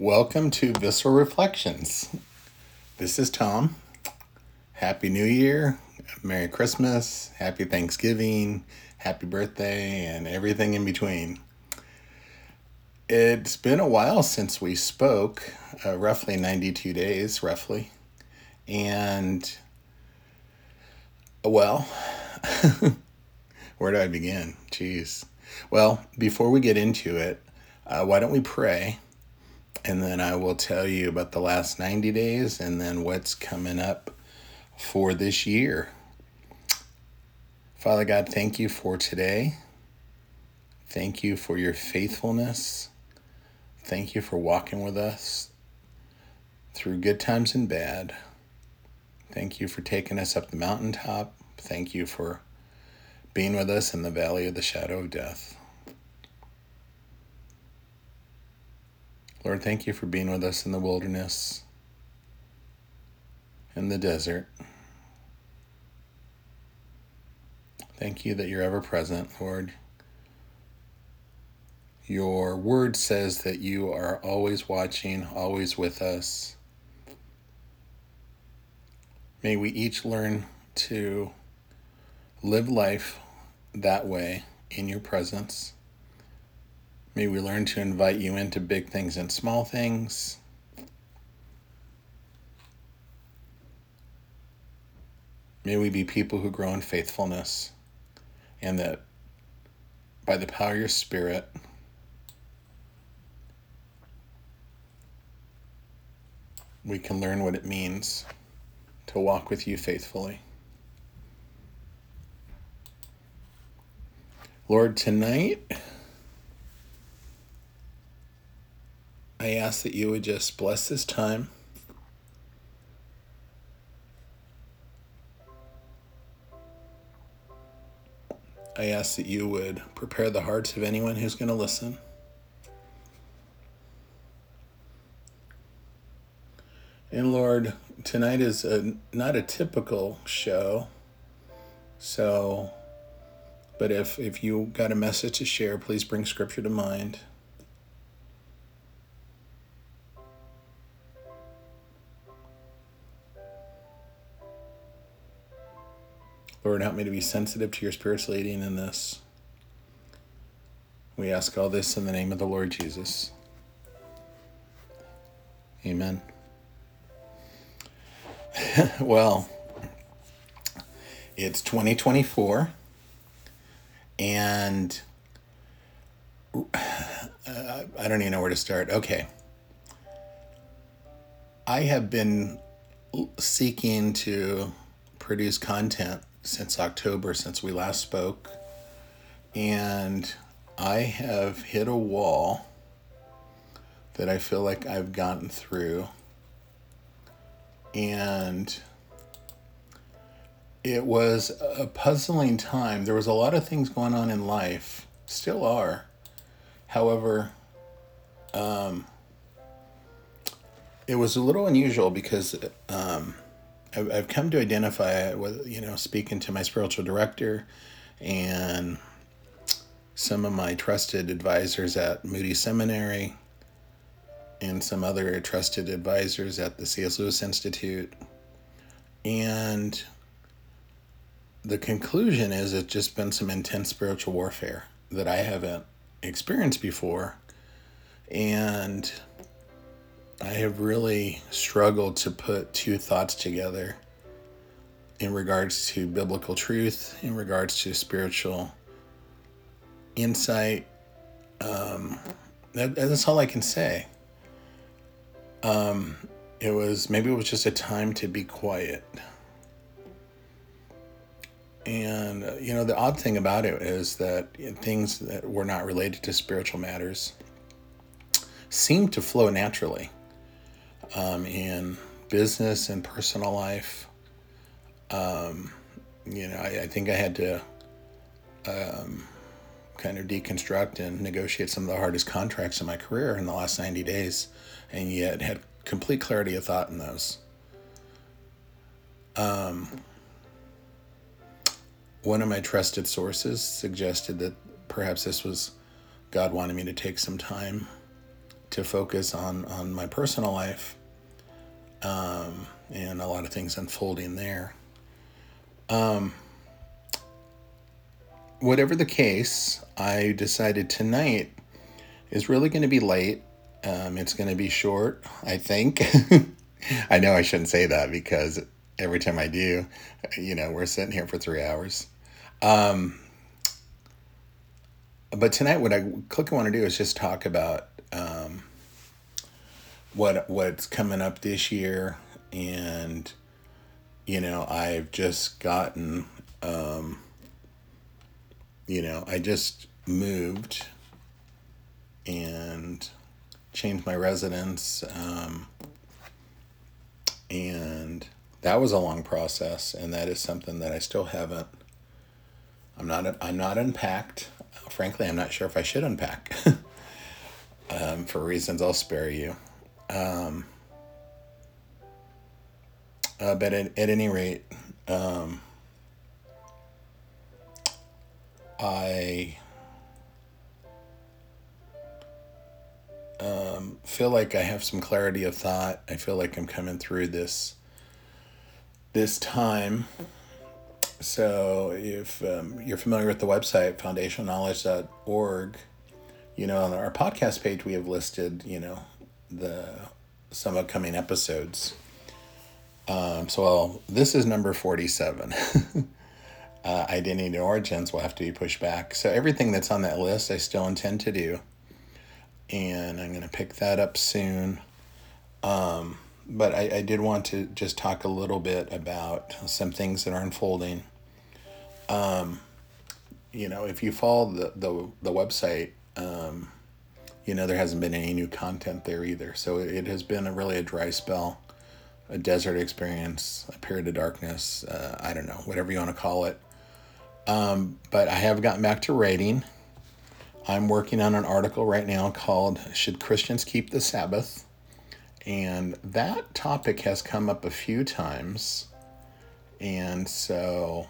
Welcome to Visceral Reflections. This is Tom. Happy New Year, Merry Christmas, Happy Thanksgiving, Happy Birthday, and everything in between. It's been a while since we spoke, uh, roughly 92 days, roughly. And, well, where do I begin? Jeez. Well, before we get into it, uh, why don't we pray? And then I will tell you about the last 90 days and then what's coming up for this year. Father God, thank you for today. Thank you for your faithfulness. Thank you for walking with us through good times and bad. Thank you for taking us up the mountaintop. Thank you for being with us in the valley of the shadow of death. Lord, thank you for being with us in the wilderness, in the desert. Thank you that you're ever present, Lord. Your word says that you are always watching, always with us. May we each learn to live life that way in your presence. May we learn to invite you into big things and small things. May we be people who grow in faithfulness and that by the power of your Spirit, we can learn what it means to walk with you faithfully. Lord, tonight, I ask that you would just bless this time. I ask that you would prepare the hearts of anyone who's going to listen. And Lord, tonight is a, not a typical show. So, but if, if you got a message to share, please bring scripture to mind. Lord, help me to be sensitive to your Spirit's leading in this. We ask all this in the name of the Lord Jesus. Amen. well, it's 2024, and uh, I don't even know where to start. Okay. I have been seeking to produce content since October, since we last spoke, and I have hit a wall that I feel like I've gotten through and it was a puzzling time. There was a lot of things going on in life, still are. However, um, it was a little unusual because um, I've, come to identify with, you know, speaking to my spiritual director and some of my trusted advisors at Moody Seminary and some other trusted advisors at the C.S. Lewis Institute. And the conclusion is it's just been some intense spiritual warfare that I haven't experienced before. And I have really struggled to put two thoughts together in regards to biblical truth, in regards to spiritual insight. Um, that, that's all I can say. Um, it was maybe it was just a time to be quiet. And uh, you know the odd thing about it is that things that were not related to spiritual matters seemed to flow naturally um, in business and personal life. Um, you know, I, I, think I had to um, kind of deconstruct and negotiate some of the hardest contracts in my career in the last 90 days and yet had complete clarity of thought in those. Um, one of my trusted sources suggested that perhaps this was God wanted me to take some time to focus on on my personal life um, and a lot of things unfolding there. Um, whatever the case, I decided tonight is really going to be late um, it's going to be short, I think. I know I shouldn't say that because every time I do, you know, we're sitting here for three hours. Um, but tonight, what I quickly want to do is just talk about um, what what's coming up this year, and you know, I've just gotten, um, you know, I just moved, and changed my residence. Um, and that was a long process, and that is something that I still haven't. I'm not. I'm not unpacked. Frankly, I'm not sure if I should unpack. um, for reasons I'll spare you. Um, uh, but at, at any rate, um, I um, feel like I have some clarity of thought. I feel like I'm coming through this this time. So if um, you're familiar with the website foundationknowledge.org, you know on our podcast page we have listed you know the some upcoming episodes. Um, so well, this is number 47. uh, identity and origins will have to be pushed back. So everything that's on that list, I still intend to do. And I'm going to pick that up soon. Um, but I, I, did want to just talk a little bit about some things that are unfolding. Um, you know, if you follow the, the, the website, um, you know, there hasn't been any new content there either. So it has been a really a dry spell, a desert experience, a period of darkness. Uh, I don't know, whatever you want to call it. Um, but I have gotten back to writing. I'm working on an article right now called Should Christians Keep the Sabbath? And that topic has come up a few times. And so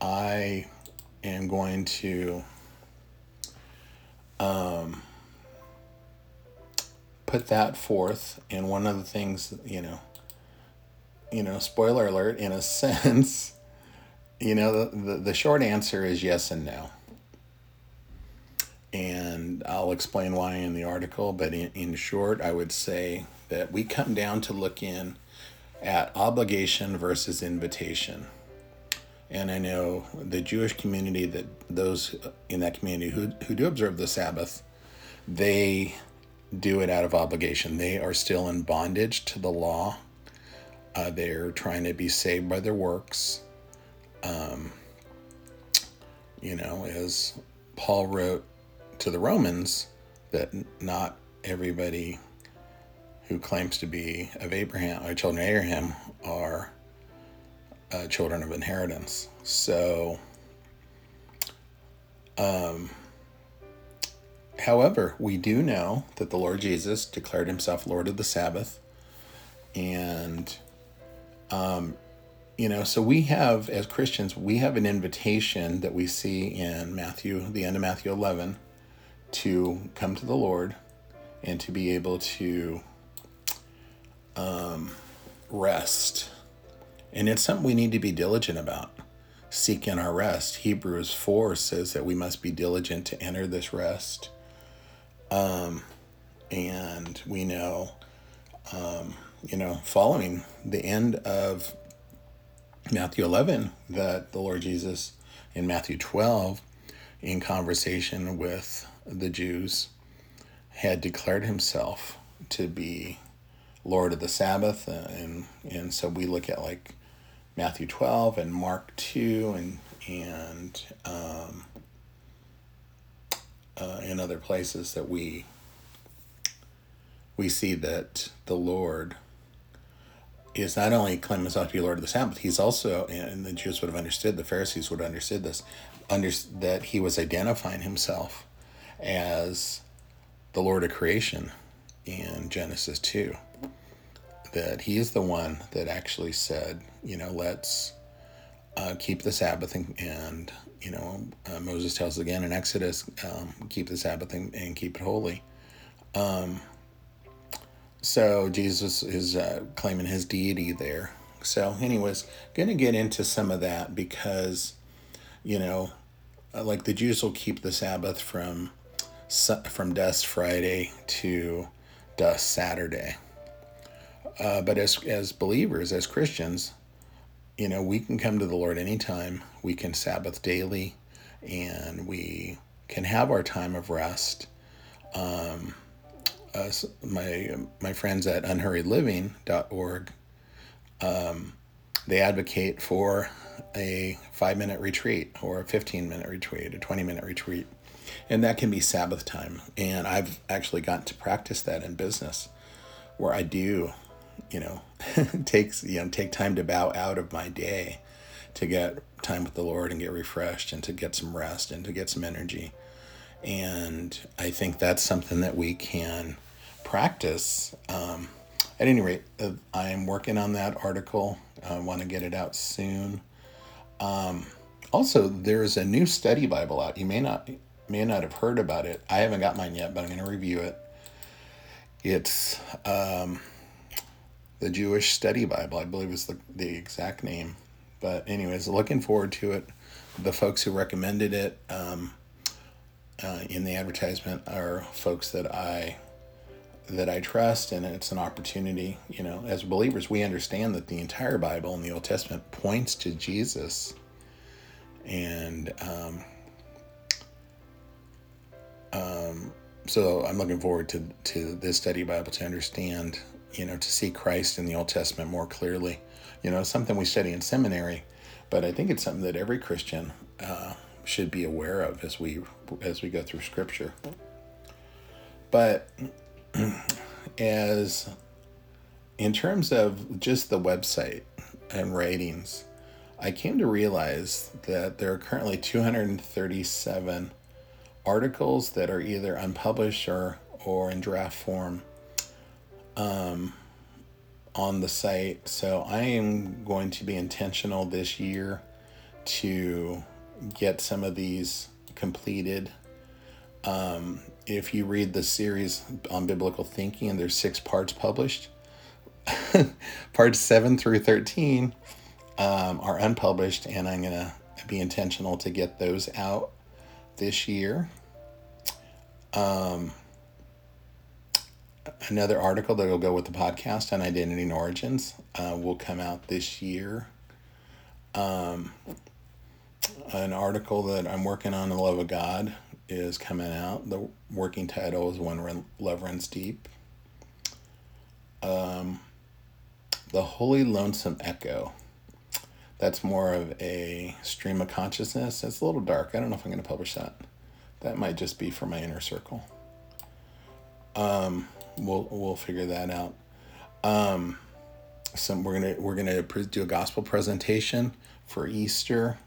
I am going to um, put that forth. And one of the things, you know, you know, spoiler alert, in a sense, you know, the, the, the short answer is yes and no. And I'll explain why in the article, but in, in short, I would say that we come down to look in at obligation versus invitation. And I know the Jewish community that those in that community who, who do observe the Sabbath, they do it out of obligation. They are still in bondage to the law. Uh, they're trying to be saved by their works. Um, you know, as Paul wrote to the Romans, that not everybody who claims to be of Abraham or children of Abraham are uh, children of inheritance. So, um, however, we do know that the Lord Jesus declared himself Lord of the Sabbath. And, um, you know, so we have, as Christians, we have an invitation that we see in Matthew, the end of Matthew 11, to come to the Lord and to be able to um, rest and it's something we need to be diligent about, seeking our rest. Hebrews 4 says that we must be diligent to enter this rest. Um, and we know, um, you know, following the end of Matthew 11, that the Lord Jesus in Matthew 12, in conversation with the Jews, had declared himself to be Lord of the Sabbath. And, and so we look at like Matthew 12 and Mark 2 and and um, uh, in other places that we we see that the Lord is not only claiming himself to be Lord of the Sabbath, he's also, and the Jews would have understood, the Pharisees would have understood this, under, that he was identifying himself as the Lord of creation in Genesis 2 that he is the one that actually said, you know, let's uh, keep the Sabbath and, and you know, uh, Moses tells again in Exodus, um, keep the Sabbath and, and keep it holy. Um, so Jesus is uh, claiming his deity there. So, anyways, going to get into some of that because, you know, uh, like the Jews will keep the Sabbath from from dusk Friday to dusk Saturday. Uh, but as as believers, as Christians, you know, we can come to the Lord anytime. We can Sabbath daily, and we can have our time of rest. Um, uh, my my friends at unhurriedliving.org, um, they advocate for a five minute retreat or a 15 minute retreat, a 20 minute retreat. And that can be Sabbath time. And I've actually gotten to practice that in business where I do you know, takes you know take time to bow out of my day to get time with the Lord and get refreshed and to get some rest and to get some energy. And I think that's something that we can practice. Um, at any rate, uh, I am working on that article. I want to get it out soon. Um, also, there's a new study Bible out. You may not may not have heard about it. I haven't got mine yet, but I'm going to review it. It's um, the Jewish Study Bible, I believe is the, the exact name. But, anyways, looking forward to it. The folks who recommended it um, uh, in the advertisement are folks that I that I trust, and it's an opportunity. You know, as believers, we understand that the entire Bible and the Old Testament points to Jesus, and um, um, so I'm looking forward to to this study Bible to understand, you know, to see Christ in the Old Testament more clearly. You know, something we study in seminary, but I think it's something that every Christian uh, should be aware of as we as we go through Scripture. But as in terms of just the website and ratings, I came to realize that there are currently 237 articles that are either unpublished or, or in draft form um, on the site. So I am going to be intentional this year to get some of these completed. Um, if you read the series on biblical thinking, and there's six parts published. parts seven through 13 um, are unpublished, and I'm going to be intentional to get those out this year. Um, another article that will go with the podcast on identity and origins uh, will come out this year. Um, an article that I'm working on, The Love of God, is coming out. The working title is When Love Runs Deep. Um, the Holy Lonesome Echo. That's more of a stream of consciousness. It's a little dark. I don't know if I'm going to publish that. That might just be for my inner circle. Um, we'll we'll figure that out. Um, some we're gonna we're gonna do a gospel presentation for Easter,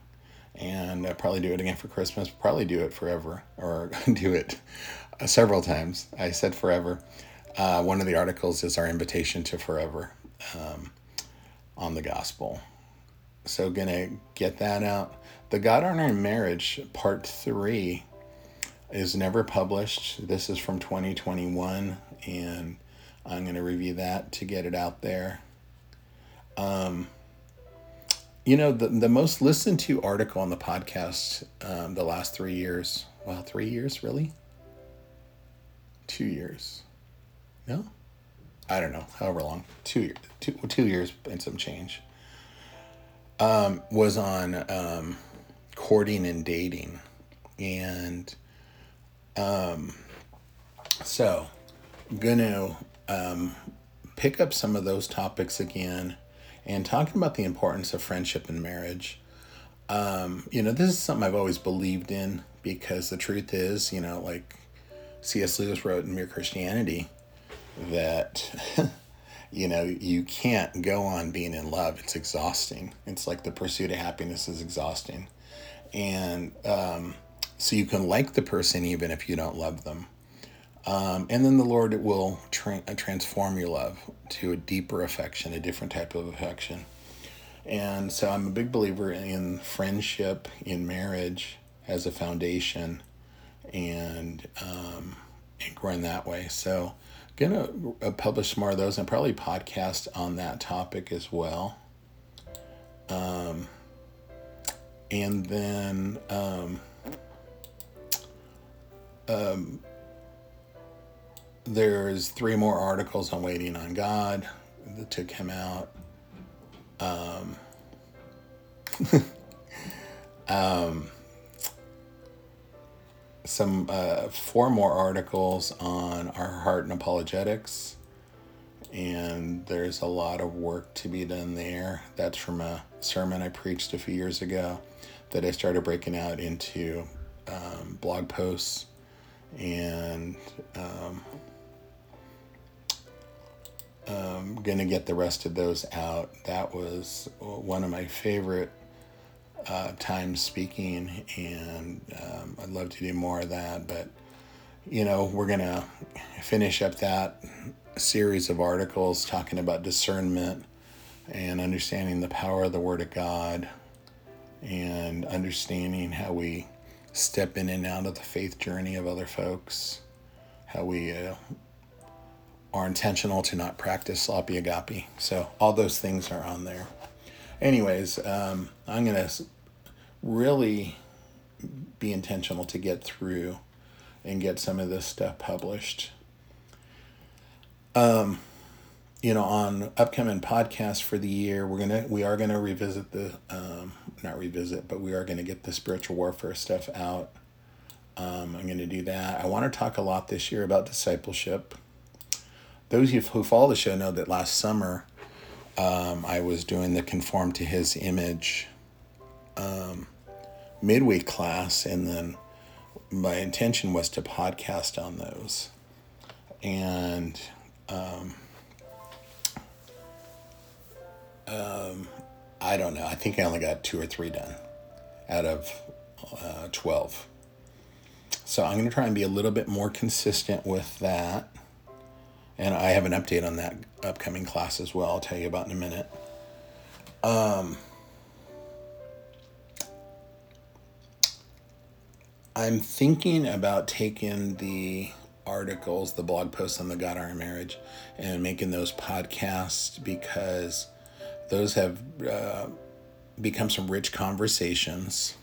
and uh, probably do it again for Christmas. Probably do it forever, or do it uh, several times. I said forever. Uh, one of the articles is our invitation to forever um, on the gospel. So gonna get that out. The God honoring marriage part three is never published. This is from 2021, and I'm going to review that to get it out there. Um, you know, the, the most listened to article on the podcast um, the last three years, well, three years, really? Two years. No? I don't know, however long. Two two years and some change. Um, was on um, courting and dating. And um, so, I'm going to um, pick up some of those topics again and talking about the importance of friendship and marriage. Um, you know, this is something I've always believed in because the truth is, you know, like C.S. Lewis wrote in Mere Christianity that, you know, you can't go on being in love. It's exhausting. It's like the pursuit of happiness is exhausting. And, um, so you can like the person even if you don't love them. Um, and then the Lord will tra- transform your love to a deeper affection, a different type of affection. And so I'm a big believer in friendship, in marriage as a foundation, and, um, and growing that way. So I'm gonna uh, publish more of those and probably podcast on that topic as well. Um, and then um, um, there's three more articles on waiting on God that to come out. Um, um, some uh, four more articles on our heart and apologetics, and there's a lot of work to be done there. That's from a sermon I preached a few years ago that I started breaking out into um, blog posts and um, I'm um, gonna get the rest of those out. That was one of my favorite uh, times speaking, and um, I'd love to do more of that. But you know, we're gonna finish up that series of articles talking about discernment and understanding the power of the Word of God and understanding how we step in and out of the faith journey of other folks, how we uh, are intentional to not practice sloppy agape. So all those things are on there. Anyways, um, I'm going to really be intentional to get through and get some of this stuff published. You know, on upcoming podcasts for the year, we're gonna we are gonna revisit the um, not revisit, but we are gonna get the spiritual warfare stuff out. Um, I'm gonna do that. I want to talk a lot this year about discipleship. Those who follow the show know that last summer um, I was doing the conform to His image um, midweek class, and then my intention was to podcast on those, and I don't know. I think I only got two or three done out of uh, 12. So I'm going to try and be a little bit more consistent with that. And I have an update on that upcoming class as well. I'll tell you about in a minute. Um, I'm thinking about taking the articles, the blog posts on the God Our Marriage, and making those podcasts because those have uh, become some rich conversations.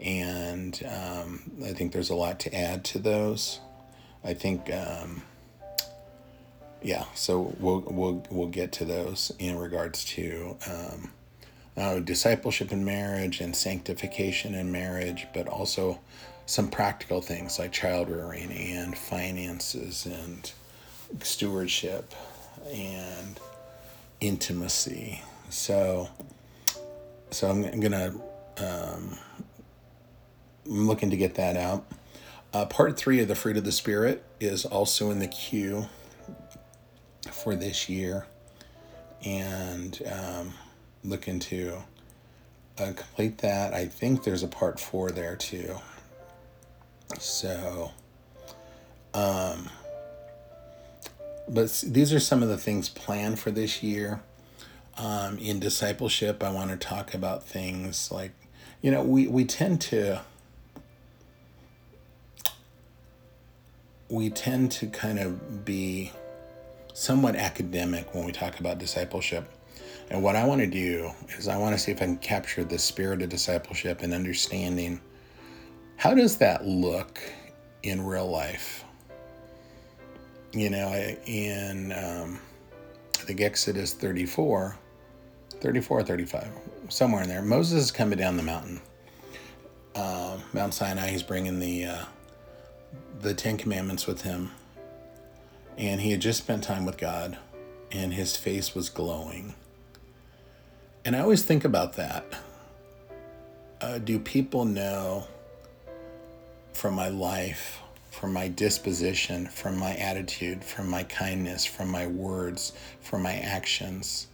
And um, I think there's a lot to add to those. I think, um, yeah, so we'll, we'll, we'll get to those in regards to um, uh, discipleship in marriage and sanctification in marriage, but also some practical things like child rearing and finances and stewardship and intimacy. So, so I'm gonna um, I'm looking to get that out. Uh, part three of the fruit of the spirit is also in the queue for this year, and um, looking to uh, complete that. I think there's a part four there too. So, um, but these are some of the things planned for this year. Um, in discipleship, I want to talk about things like, you know, we, we tend to we tend to kind of be somewhat academic when we talk about discipleship. And what I want to do is I want to see if I can capture the spirit of discipleship and understanding how does that look in real life? You know, in um, I think Exodus 34, 34 or 35, somewhere in there, Moses is coming down the mountain, uh, Mount Sinai. He's bringing the uh, the Ten Commandments with him, and he had just spent time with God, and his face was glowing. And I always think about that. Uh, do people know from my life, from my disposition, from my attitude, from my kindness, from my words, from my actions,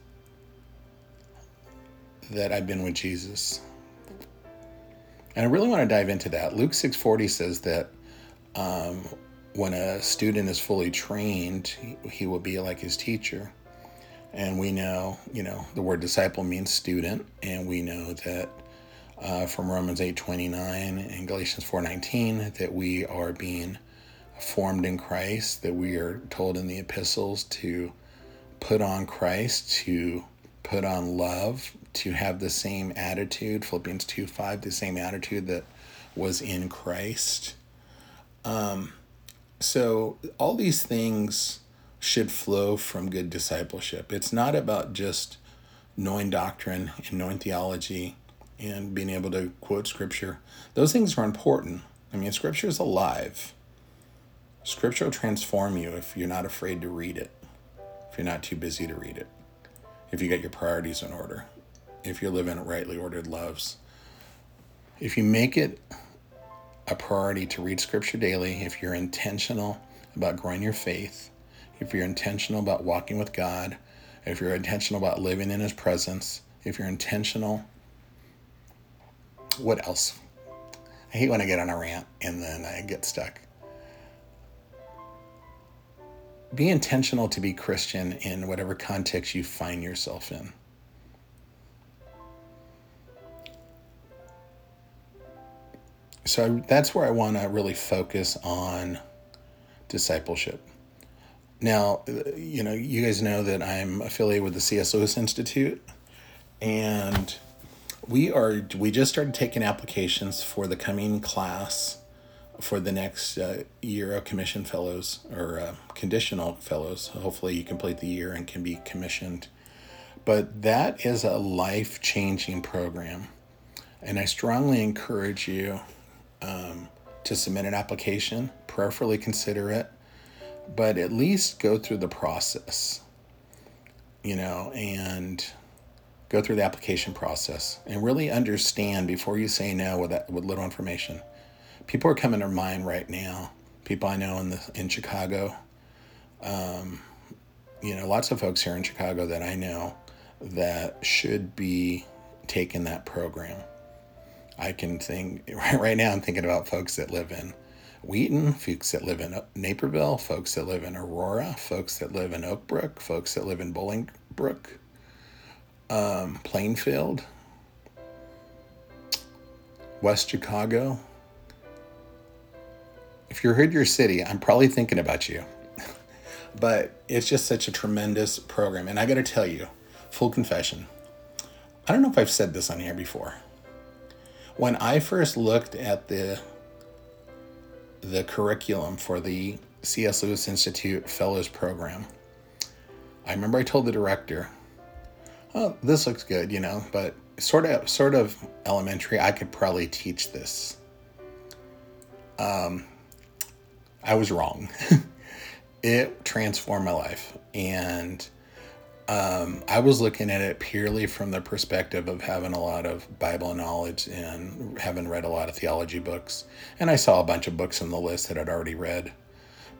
that I've been with Jesus? And I really want to dive into that. Luke 6:40 says that um, when a student is fully trained, he, he will be like his teacher. And we know, you know, the word disciple means student, and we know that uh, from Romans 8:29 and Galatians 4:19 that we are being formed in Christ, that we are told in the epistles to put on Christ, to put on love, to have the same attitude, Philippians 2:5, the same attitude that was in Christ. So all these things should flow from good discipleship. It's not about just knowing doctrine and knowing theology and being able to quote scripture. Those things are important. I mean, scripture is alive. Scripture will transform you if you're not afraid to read it, if you're not too busy to read it, if you get your priorities in order, if you're living rightly ordered loves. If you make it a priority to read scripture daily, if you're intentional about growing your faith, if you're intentional about walking with God, if you're intentional about living in His presence, if you're intentional, what else? I hate when I get on a rant and then I get stuck. Be intentional to be Christian in whatever context you find yourself in. So that's where I want to really focus on discipleship. Now, you know, you guys know that I'm affiliated with the C.S. Lewis Institute, and we are we just started taking applications for the coming class for the next uh, year of commission fellows or uh, conditional fellows. Hopefully, you complete the year and can be commissioned. But that is a life changing program. And I strongly encourage you um, to submit an application, prayerfully consider it, but at least go through the process, you know, and go through the application process and really understand before you say no with, that, with little information people are coming to mind right now. People I know in the in Chicago. Um, you know, lots of folks here in Chicago that I know that should be taking that program. I can think right now. I'm thinking about folks that live in Wheaton, folks that live in Naperville, folks that live in Aurora, folks that live in Oakbrook, folks that live in Bolingbrook, um, Plainfield, West Chicago, if you're in your city, I'm probably thinking about you. but it's just such a tremendous program. And I got to tell you, full confession, I don't know if I've said this on here before. When I first looked at the the curriculum for the C.S. Lewis Institute Fellows Program, I remember I told the director, "Oh, this looks good, you know, but sort of sort of elementary. I could probably teach this." Um, I was wrong. it transformed my life. And um, I was looking at it purely from the perspective of having a lot of Bible knowledge and having read a lot of theology books. And I saw a bunch of books on the list that I'd already read.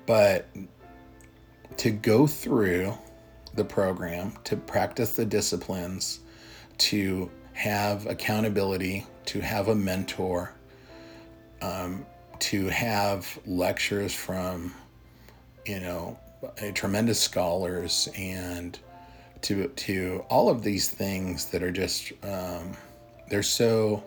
But to go through the program, to practice the disciplines, to have accountability, to have a mentor, um, to have lectures from, you know, tremendous scholars and to to all of these things that are just um, they're so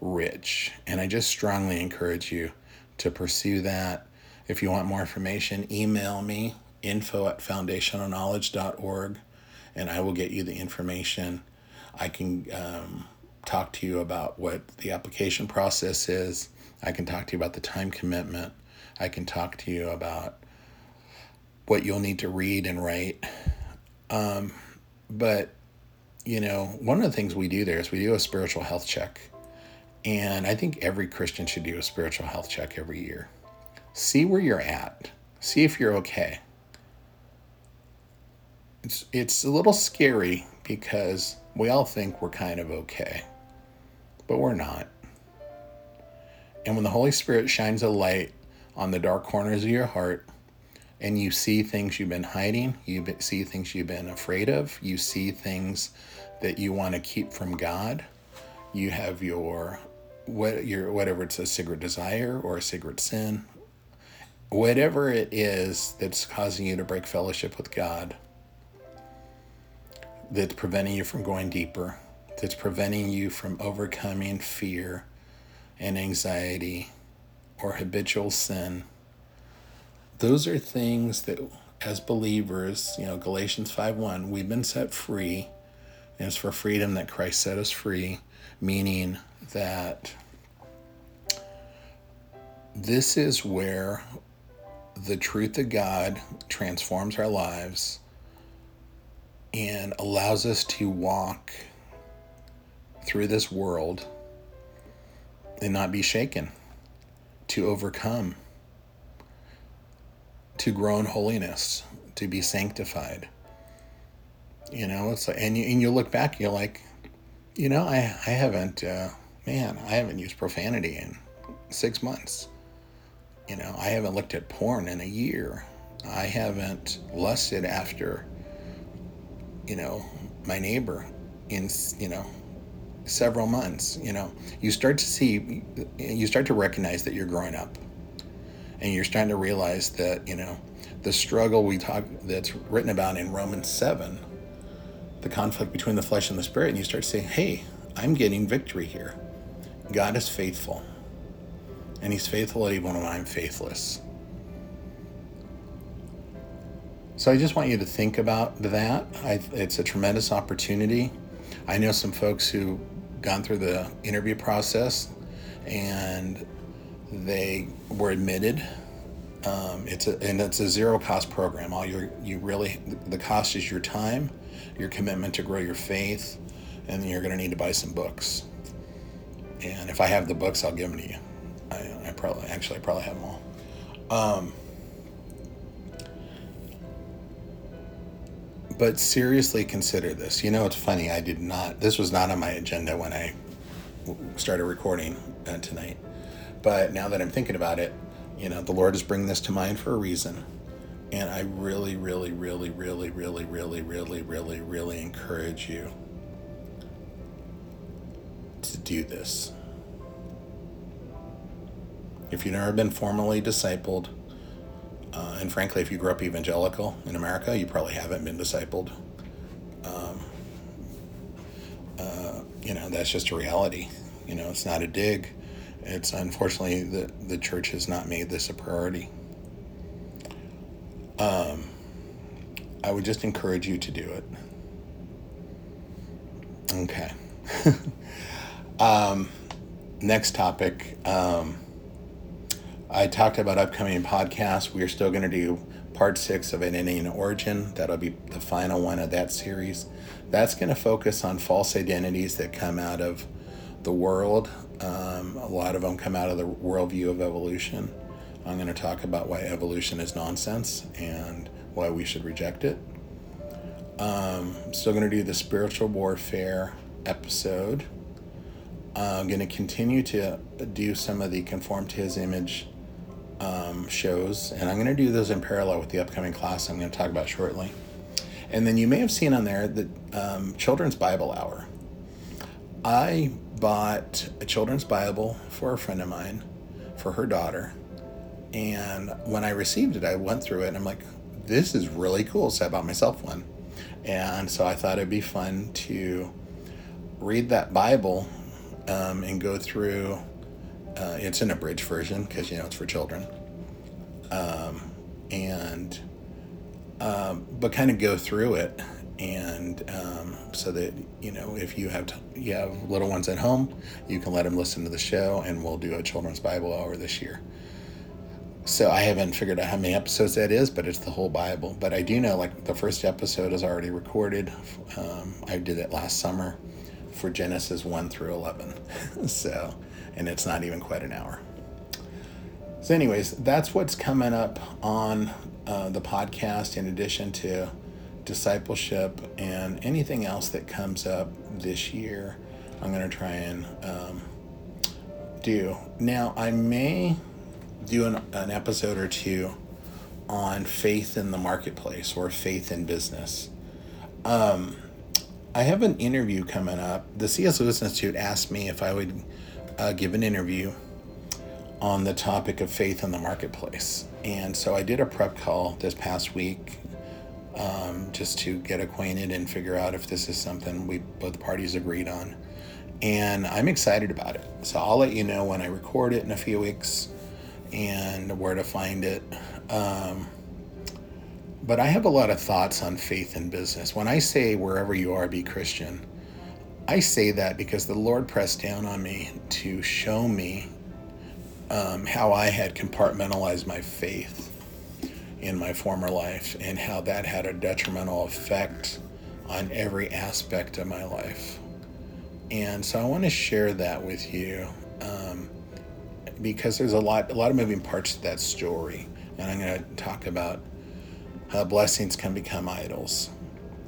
rich. And i just strongly encourage you to pursue that. If you want more information email me info at foundationalknowledge.org and i will get you the information i can um, talk to you about what the application process is I can talk to you about the time commitment. I can talk to you about what you'll need to read and write. Um, but, you know, one of the things we do there is we do a spiritual health check. And I think every Christian should do a spiritual health check every year. See where you're at, see if you're okay. It's, it's a little scary because we all think we're kind of okay, but we're not. And when the Holy Spirit shines a light on the dark corners of your heart, and you see things you've been hiding, you see things you've been afraid of, you see things that you want to keep from God, you have your what your whatever it's a secret desire or a secret sin, whatever it is that's causing you to break fellowship with God, that's preventing you from going deeper, that's preventing you from overcoming fear and anxiety or habitual sin. Those are things that as believers, you know, Galatians 5:1, we've been set free. And it's for freedom that Christ set us free, meaning that this is where the truth of God transforms our lives and allows us to walk through this world and not be shaken, to overcome, to grow in holiness, to be sanctified. You know, it's like, and you, and you look back, you're like, you know, I, I haven't, uh, man, I haven't used profanity in six months. You know, I haven't looked at porn in a year. I haven't lusted after, you know, my neighbor in, you know, several months, you know, you start to see, you start to recognize that you're growing up. And you're starting to realize that, you know, the struggle we talk that's written about in Romans 7, the conflict between the flesh and the spirit, and you start to say, hey, I'm getting victory here. God is faithful. And he's faithful even when I'm faithless. So I just want you to think about that. I, it's a tremendous opportunity. I know some folks who gone through the interview process and they were admitted. Um, it's a and it's a zero cost program. All your you really the cost is your time, your commitment to grow your faith, and you're going to need to buy some books. And if I have the books, I'll give them to you. I, I probably actually I probably have them all. Um, but seriously consider this. You know, it's funny. I did not. This was not on my agenda when I started recording uh, tonight. But now that I'm thinking about it, you know, the Lord is bringing this to mind for a reason. And I really, really, really, really, really, really, really, really, really encourage you to do this. If you've never been formally discipled, uh, and frankly, if you grew up evangelical in America, you probably haven't been discipled. Um, uh, you know, that's just a reality. You know, it's not a dig. It's unfortunately the, the church has not made this a priority. Um, I would just encourage you to do it. Okay. um, next topic. Um, I talked about upcoming podcasts. We are still going to do part six of An and Origin. That'll be the final one of that series. That's going to focus on false identities that come out of the world. Um, a lot of them come out of the worldview of evolution. I'm going to talk about why evolution is nonsense and why we should reject it. Um, still going to do the spiritual warfare episode. I'm going to continue to do some of the conform to his image um, shows, and I'm going to do those in parallel with the upcoming class I'm going to talk about shortly. And then you may have seen on there the um, Children's Bible Hour. I bought a children's Bible for a friend of mine, for her daughter. And when I received it, I went through it and I'm like, this is really cool. So I bought myself one. And so I thought it'd be fun to read that Bible um, and go through. Uh, it's an abridged version because, you know, it's for children. Um, and, um, but kind of go through it and um, so that you know if you have t- you have little ones at home you can let them listen to the show and we'll do a children's bible hour this year. So i haven't figured out how many episodes that is but it's the whole bible. But i do know like the first episode is already recorded. Um, i did it last summer for genesis 1 through 11 so and it's not even quite an hour so anyways that's what's coming up on uh, the podcast in addition to discipleship and anything else that comes up this year, I'm going to try and um, do. Now, I may do an, an episode or two on faith in the marketplace or faith in business. Um, I have an interview coming up. The C.S. Lewis Institute asked me if I would uh, give an interview on the topic of faith in the marketplace. And so I did a prep call this past week um, just to get acquainted and figure out if this is something we both parties agreed on. And I'm excited about it. So I'll let you know when I record it in a few weeks and where to find it. Um, but I have a lot of thoughts on faith and business. When I say wherever you are, be Christian, I say that because the Lord pressed down on me to show me um, how I had compartmentalized my faith in my former life and how that had a detrimental effect on every aspect of my life. And so I want to share that with you um, because there's a lot, a lot of moving parts to that story. And I'm going to talk about how blessings can become idols,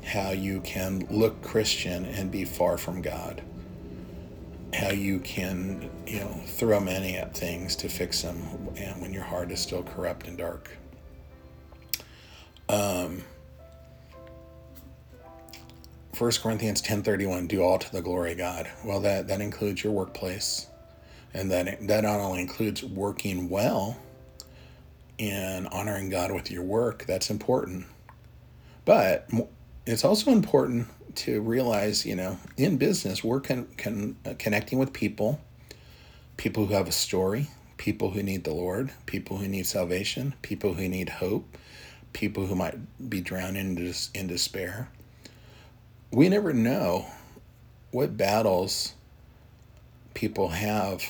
how you can look Christian and be far from God, how you can, you know, throw money at things to fix them and when your heart is still corrupt and dark. Um, 1 Corinthians 10:31 do all to the glory of God. Well that that includes your workplace and that that not only includes working well and honoring God with your work, that's important. But it's also important to realize, you know, in business, we're con- con- uh, connecting with people, people who have a story, people who need the Lord, people who need salvation, people who need hope, people who might be drowning in, in despair. We never know what battles people have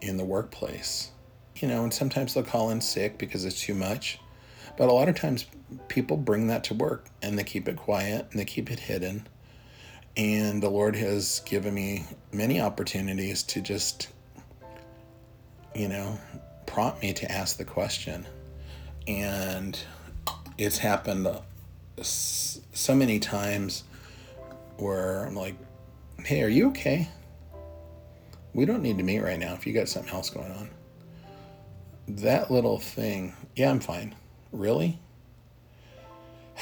in the workplace. you know, and sometimes they'll call in sick because it's too much. But a lot of times people bring that to work and they keep it quiet and they keep it hidden. And the Lord has given me many opportunities to just, you know, prompt me to ask the question. And it's happened so many times where I'm like, hey, are you okay? We don't need to meet right now if you got something else going on. That little thing, yeah, I'm fine. Really?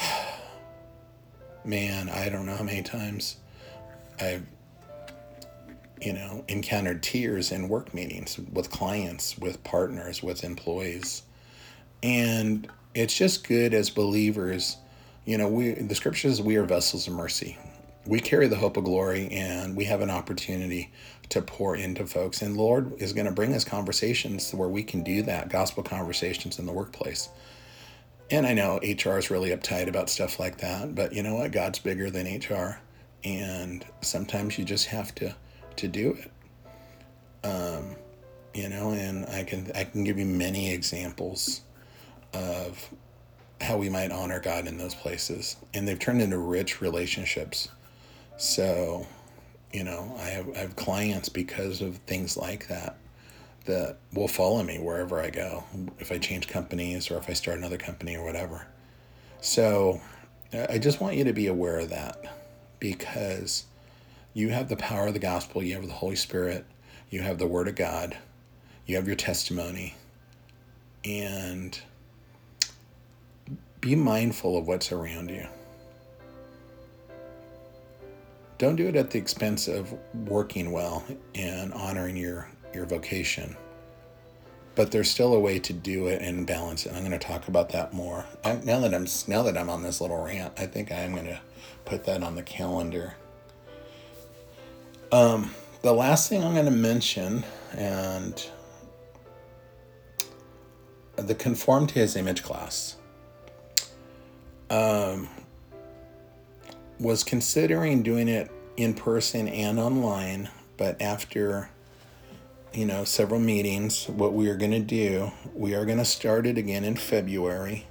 Man, I don't know how many times I've, you know, encountered tears in work meetings with clients, with partners, with employees. And it's just good as believers. You know, we the scriptures we are vessels of mercy. We carry the hope of glory and we have an opportunity to pour into folks. And Lord is going to bring us conversations where we can do that, gospel conversations in the workplace. And I know HR is really uptight about stuff like that, but you know what? God's bigger than HR, and sometimes you just have to to do it. Um, you know, and I can I can give you many examples of how we might honor God in those places, and they've turned into rich relationships. So, you know, I have I have clients because of things like that that will follow me wherever I go, if I change companies or if I start another company or whatever. So I just want you to be aware of that because you have the power of the gospel, you have the Holy Spirit, you have the Word of God, you have your testimony, and be mindful of what's around you. Don't do it at the expense of working well and honoring your your vocation. But there's still a way to do it and balance it. I'm going to talk about that more. I, now that I'm now that I'm on this little rant, I think I'm going to put that on the calendar. Um, the last thing I'm going to mention, and the conform to His image class. Um, was considering doing it in person and online, but after you know, several meetings. What we are going to do, we are going to start it again in February,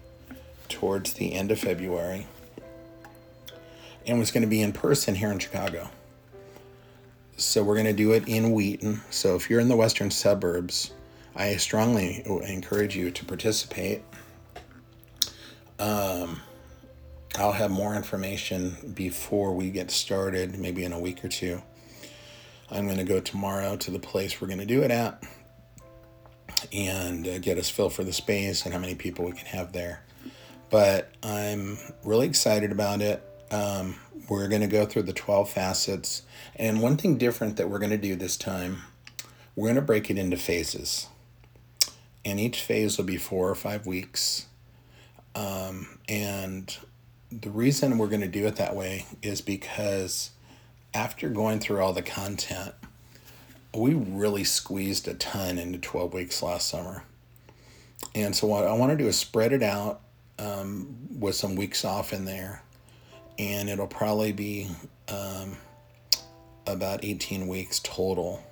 towards the end of February. And it's going to be in person here in Chicago. So we're going to do it in Wheaton. So if you're in the western suburbs, I strongly encourage you to participate. Um, I'll have more information before we get started, maybe in a week or two. I'm going to go tomorrow to the place we're going to do it at and uh, get us feel for the space and how many people we can have there. But I'm really excited about it. Um, we're going to go through the 12 facets. And one thing different that we're going to do this time, we're going to break it into phases. And each phase will be four or five weeks. Um, and the reason we're going to do it that way is because after going through all the content, we really squeezed a ton into 12 weeks last summer. And so, what I want to do is spread it out um, with some weeks off in there. And it'll probably be um, about 18 weeks total.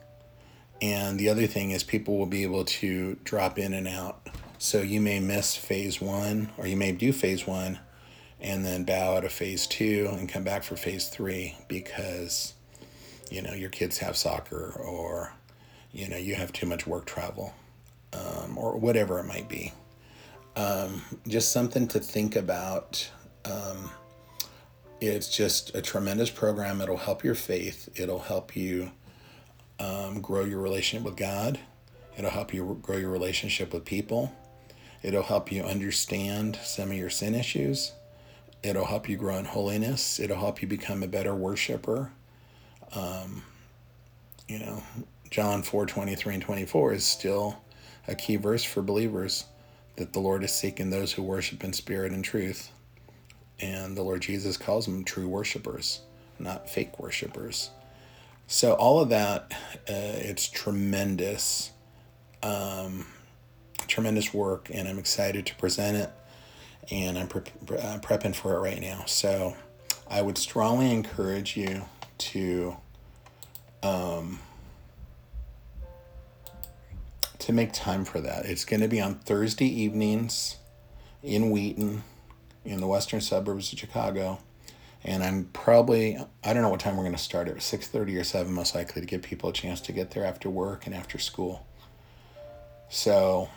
And the other thing is, people will be able to drop in and out. So, you may miss phase one, or you may do phase one and then bow out of phase two and come back for phase three because you know your kids have soccer or you know you have too much work travel um, or whatever it might be. Um, just something to think about um, it's just a tremendous program. It'll help your faith. It'll help you um, grow your relationship with god. It'll help you grow your relationship with people. It'll help you understand some of your sin issues It'll help you grow in holiness. It'll help you become a better worshiper. Um, you know, John 4 23 and 24 is still a key verse for believers that the Lord is seeking those who worship in spirit and truth. And the Lord Jesus calls them true worshipers, not fake worshipers. So, all of that, uh, it's tremendous, um, tremendous work, and I'm excited to present it and I'm pre- uh, prepping for it right now. So I would strongly encourage you to um, to make time for that. It's going to be on Thursday evenings in Wheaton, in the western suburbs of Chicago. And I'm probably I don't know what time we're going to start at six thirty or seven, most likely to give people a chance to get there after work and after school. So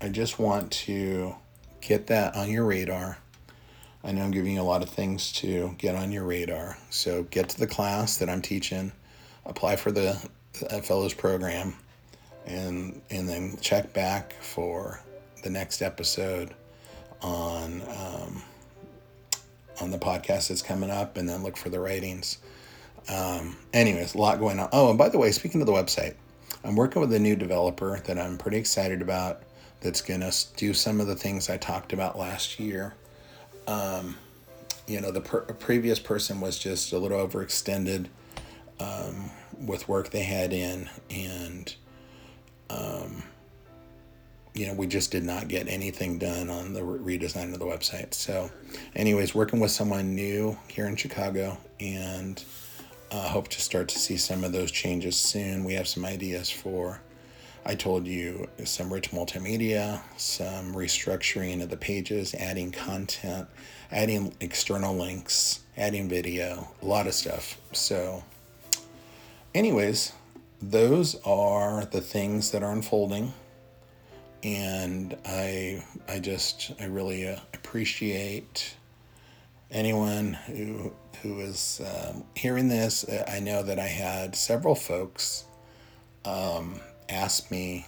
I just want to get that on your radar. I know I'm giving you a lot of things to get on your radar. So get to the class that I'm teaching, apply for the fellows program, and and then check back for the next episode on um, on the podcast that's coming up, and then look for the ratings. Um, anyways, a lot going on. Oh, and by the way, speaking of the website, I'm working with a new developer that I'm pretty excited about. That's gonna do some of the things I talked about last year. Um, you know, the per- previous person was just a little overextended um, with work they had in, and um, you know, we just did not get anything done on the re- redesign of the website. So, anyways, working with someone new here in Chicago and uh, hope to start to see some of those changes soon. We have some ideas for, I told you, some rich multimedia, some restructuring of the pages, adding content, adding external links, adding video, a lot of stuff. So, anyways, those are the things that are unfolding and I I just I really uh, appreciate anyone who who is um, hearing this. I know that I had several folks um, ask me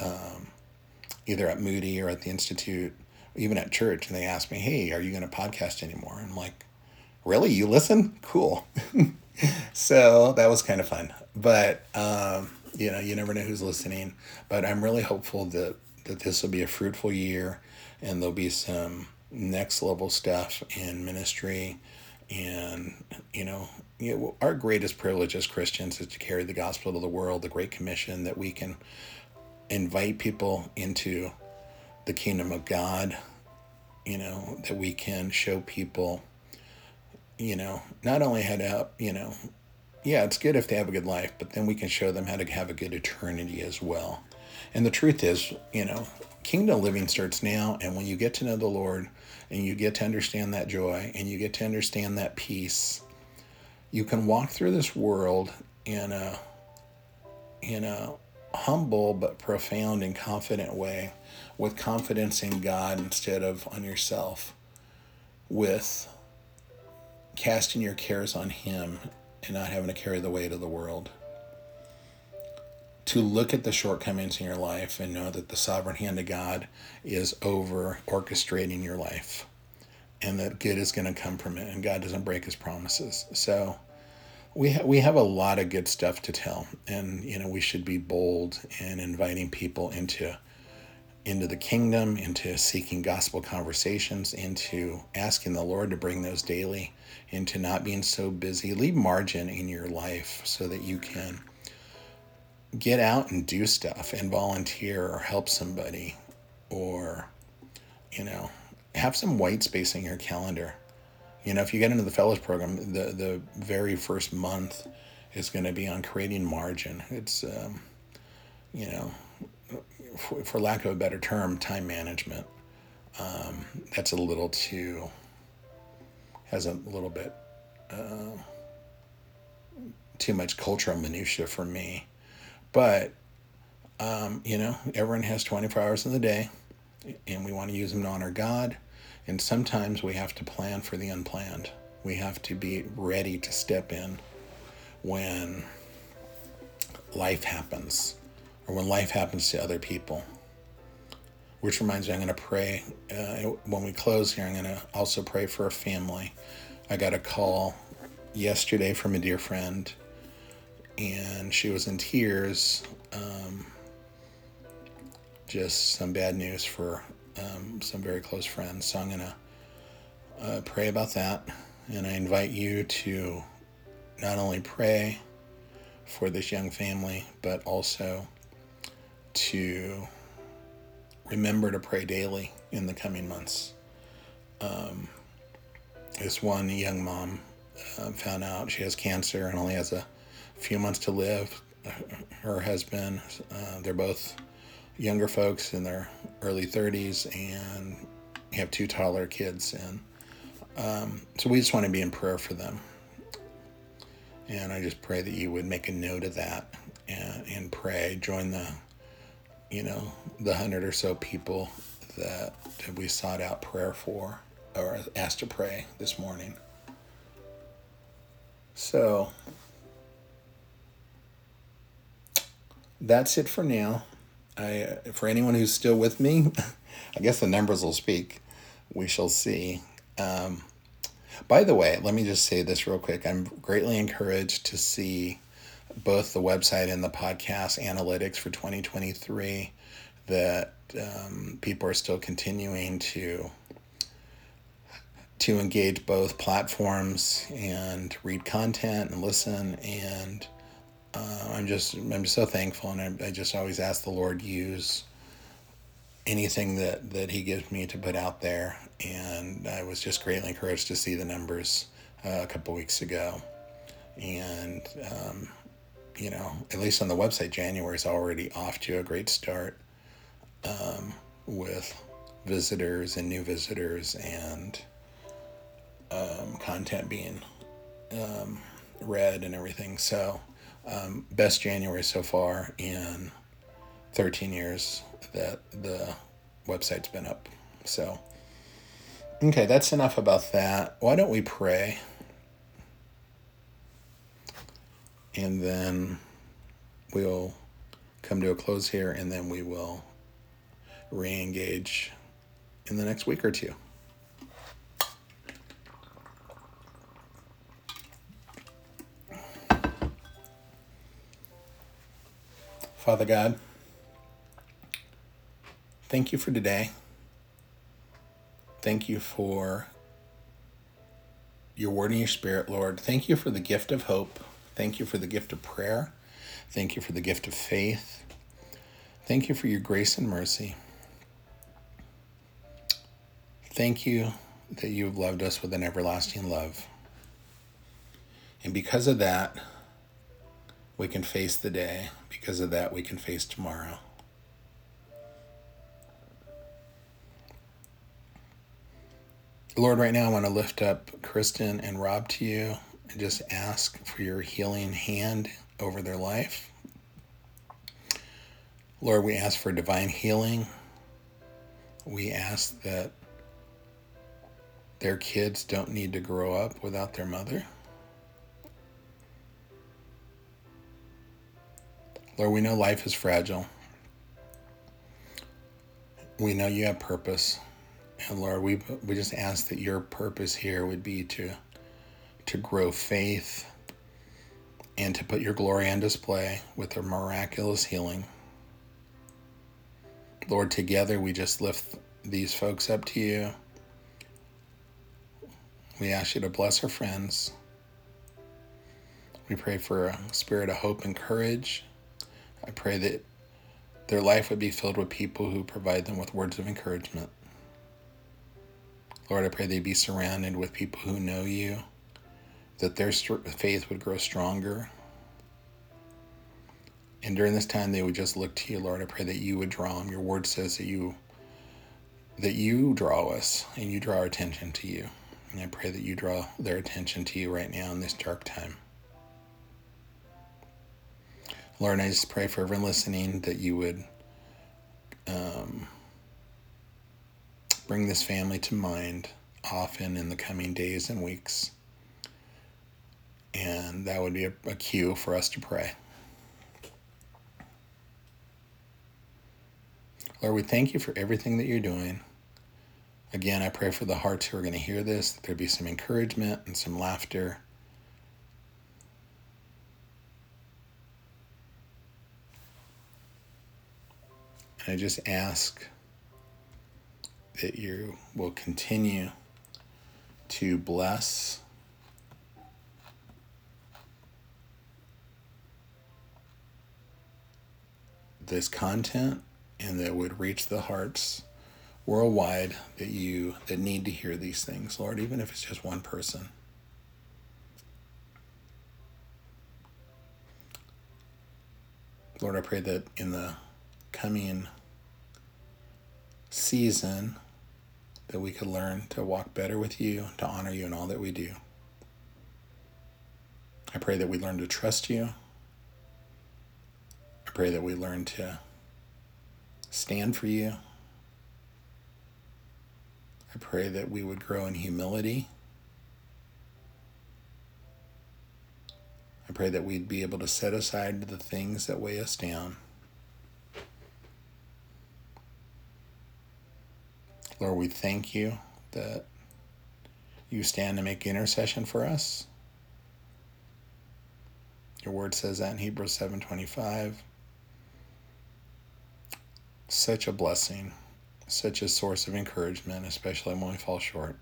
um, either at Moody or at the Institute, even at church, and they asked me, "Hey, are you going to podcast anymore?" I'm like, "Really? You listen? Cool." so that was kind of fun, but. Um, you know, you never know who's listening, but I'm really hopeful that that this will be a fruitful year, and there'll be some next level stuff in ministry, and you know, you know, our greatest privilege as Christians is to carry the gospel to the world, the Great Commission that we can invite people into the kingdom of God. You know that we can show people. You know, not only how to you know yeah, it's good if they have a good life, but then we can show them how to have a good eternity as well. And the truth is, you know, kingdom living starts now. And when you get to know the Lord and you get to understand that joy and you get to understand that peace, you can walk through this world in a, in a humble but profound and confident way with confidence in God instead of on yourself, with casting your cares on Him and not having to carry the weight of the world. To look at the shortcomings in your life and know that the sovereign hand of God is over orchestrating your life and that good is going to come from it and God doesn't break his promises. So we ha- we have a lot of good stuff to tell and you know we should be bold in inviting people into into the kingdom, into seeking gospel conversations, into asking the Lord to bring those daily, into not being so busy. Leave margin in your life so that you can get out and do stuff and volunteer or help somebody or, you know, have some white space in your calendar. You know, if you get into the fellows program, the, the very first month is going to be on creating margin. It's, um, you know, for, for, lack of a better term, time management. Um, that's a little too, has a little bit uh, too much cultural minutia for me. But, um, you know, everyone has 24 hours in the day, and we want to use them to honor God. And sometimes we have to plan for the unplanned. We have to be ready to step in when life happens or when life happens to other people. Which reminds me, I'm going to pray. Uh, when we close here, I'm going to also pray for a family. I got a call yesterday from a dear friend, and she was in tears. Um, just some bad news for um, some very close friends. So I'm going to uh, pray about that. And I invite you to not only pray for this young family, but also to remember to pray daily in the coming months. Um, this one young mom uh, found out she has cancer and only has a few months to live. her husband. Uh, they're both younger folks in their early 30s and have two toddler kids. And um, so we just want to be in prayer for them. And I just pray that you would make a note of that and, and pray. Join the, you know, the hundred or so people that, that we sought out prayer for or asked to pray this morning. So that's it for now. I, for anyone who's still with me, I guess the numbers will speak. We shall see. Um, by the way, let me just say this real quick. I'm greatly encouraged to see both the website and the podcast analytics for 2023 that um, people are still continuing to to engage both platforms and read content and listen and uh, I'm just I'm so thankful and I, I just always ask the Lord use anything that that He gives me to put out there and I was just greatly encouraged to see the numbers uh, a couple weeks ago and um, you know at least on the website January is already off to a great start um, with visitors and new visitors and um, content being um, read and everything. So, um, best January so far in 13 years that the website's been up. So, okay, that's enough about that. Why don't we pray? And then we'll come to a close here and then we will re engage in the next week or two. Father God, thank you for today. Thank you for your word and your spirit, Lord. Thank you for the gift of hope. Thank you for the gift of prayer. Thank you for the gift of faith. Thank you for your grace and mercy. Thank you that you have loved us with an everlasting love. And because of that, we can face the day. Because of that, we can face tomorrow. Lord, right now I want to lift up Kristen and Rob to you and just ask for your healing hand over their life. Lord, we ask for divine healing. We ask that their kids don't need to grow up without their mother. Lord, we know life is fragile. We know you have purpose. And Lord, we, we just ask that your purpose here would be to, to grow faith and to put your glory on display with a miraculous healing. Lord, together we just lift these folks up to you. We ask you to bless our friends. We pray for a spirit of hope and courage I pray that their life would be filled with people who provide them with words of encouragement. Lord, I pray they be surrounded with people who know you, that their faith would grow stronger. And during this time, they would just look to you, Lord. I pray that you would draw them. Your word says that you that you draw us and you draw our attention to you. And I pray that you draw their attention to you right now in this dark time. Lord, I just pray for everyone listening that you would um, bring this family to mind often in the coming days and weeks. And that would be a, a cue for us to pray. Lord, we thank you for everything that you're doing. Again, I pray for the hearts who are going to hear this, that there be some encouragement and some laughter I just ask that you will continue to bless this content and that would reach the hearts worldwide that you that need to hear these things lord even if it's just one person. Lord, I pray that in the coming season that we could learn to walk better with you, to honor you in all that we do. I pray that we learn to trust you. I pray that we learn to stand for you. I pray that we would grow in humility. I pray that we'd be able to set aside the things that weigh us down. Lord, we thank you that you stand to make intercession for us. Your word says that in Hebrews 7:25. Such a blessing, such a source of encouragement, especially when we fall short.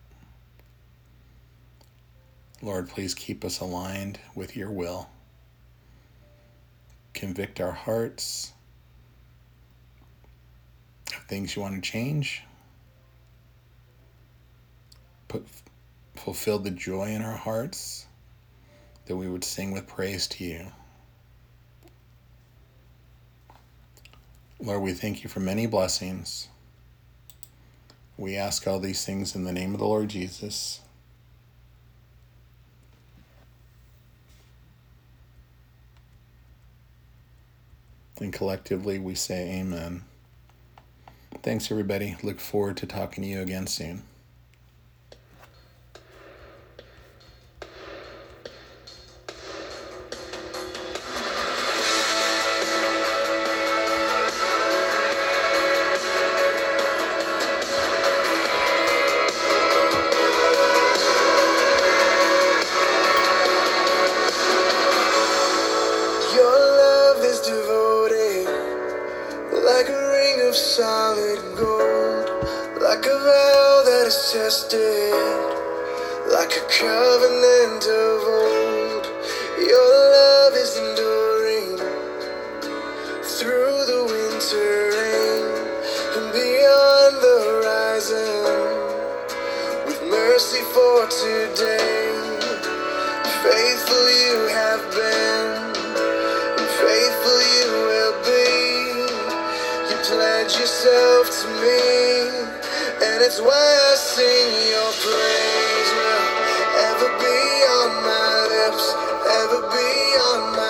Lord, please keep us aligned with your will. Convict our hearts of things you want to change. Put fulfill the joy in our hearts that we would sing with praise to you. Lord, we thank you for many blessings. We ask all these things in the name of the Lord Jesus. And collectively we say amen. Thanks, everybody. Look forward to talking to you again soon. Tested, like a covenant of old. Your love is enduring through the winter rain and beyond the horizon, with mercy for today. Faithful you have been. And faithful you will be. You pledge yourself to me, and it's why I sing your praise will ever be on my lips, ever be on my